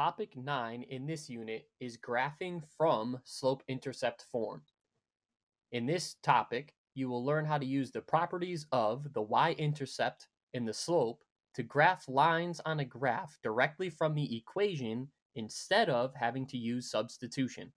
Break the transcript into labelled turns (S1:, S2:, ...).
S1: Topic 9 in this unit is graphing from slope-intercept form. In this topic, you will learn how to use the properties of the y-intercept and the slope to graph lines on a graph directly from the equation instead of having to use substitution.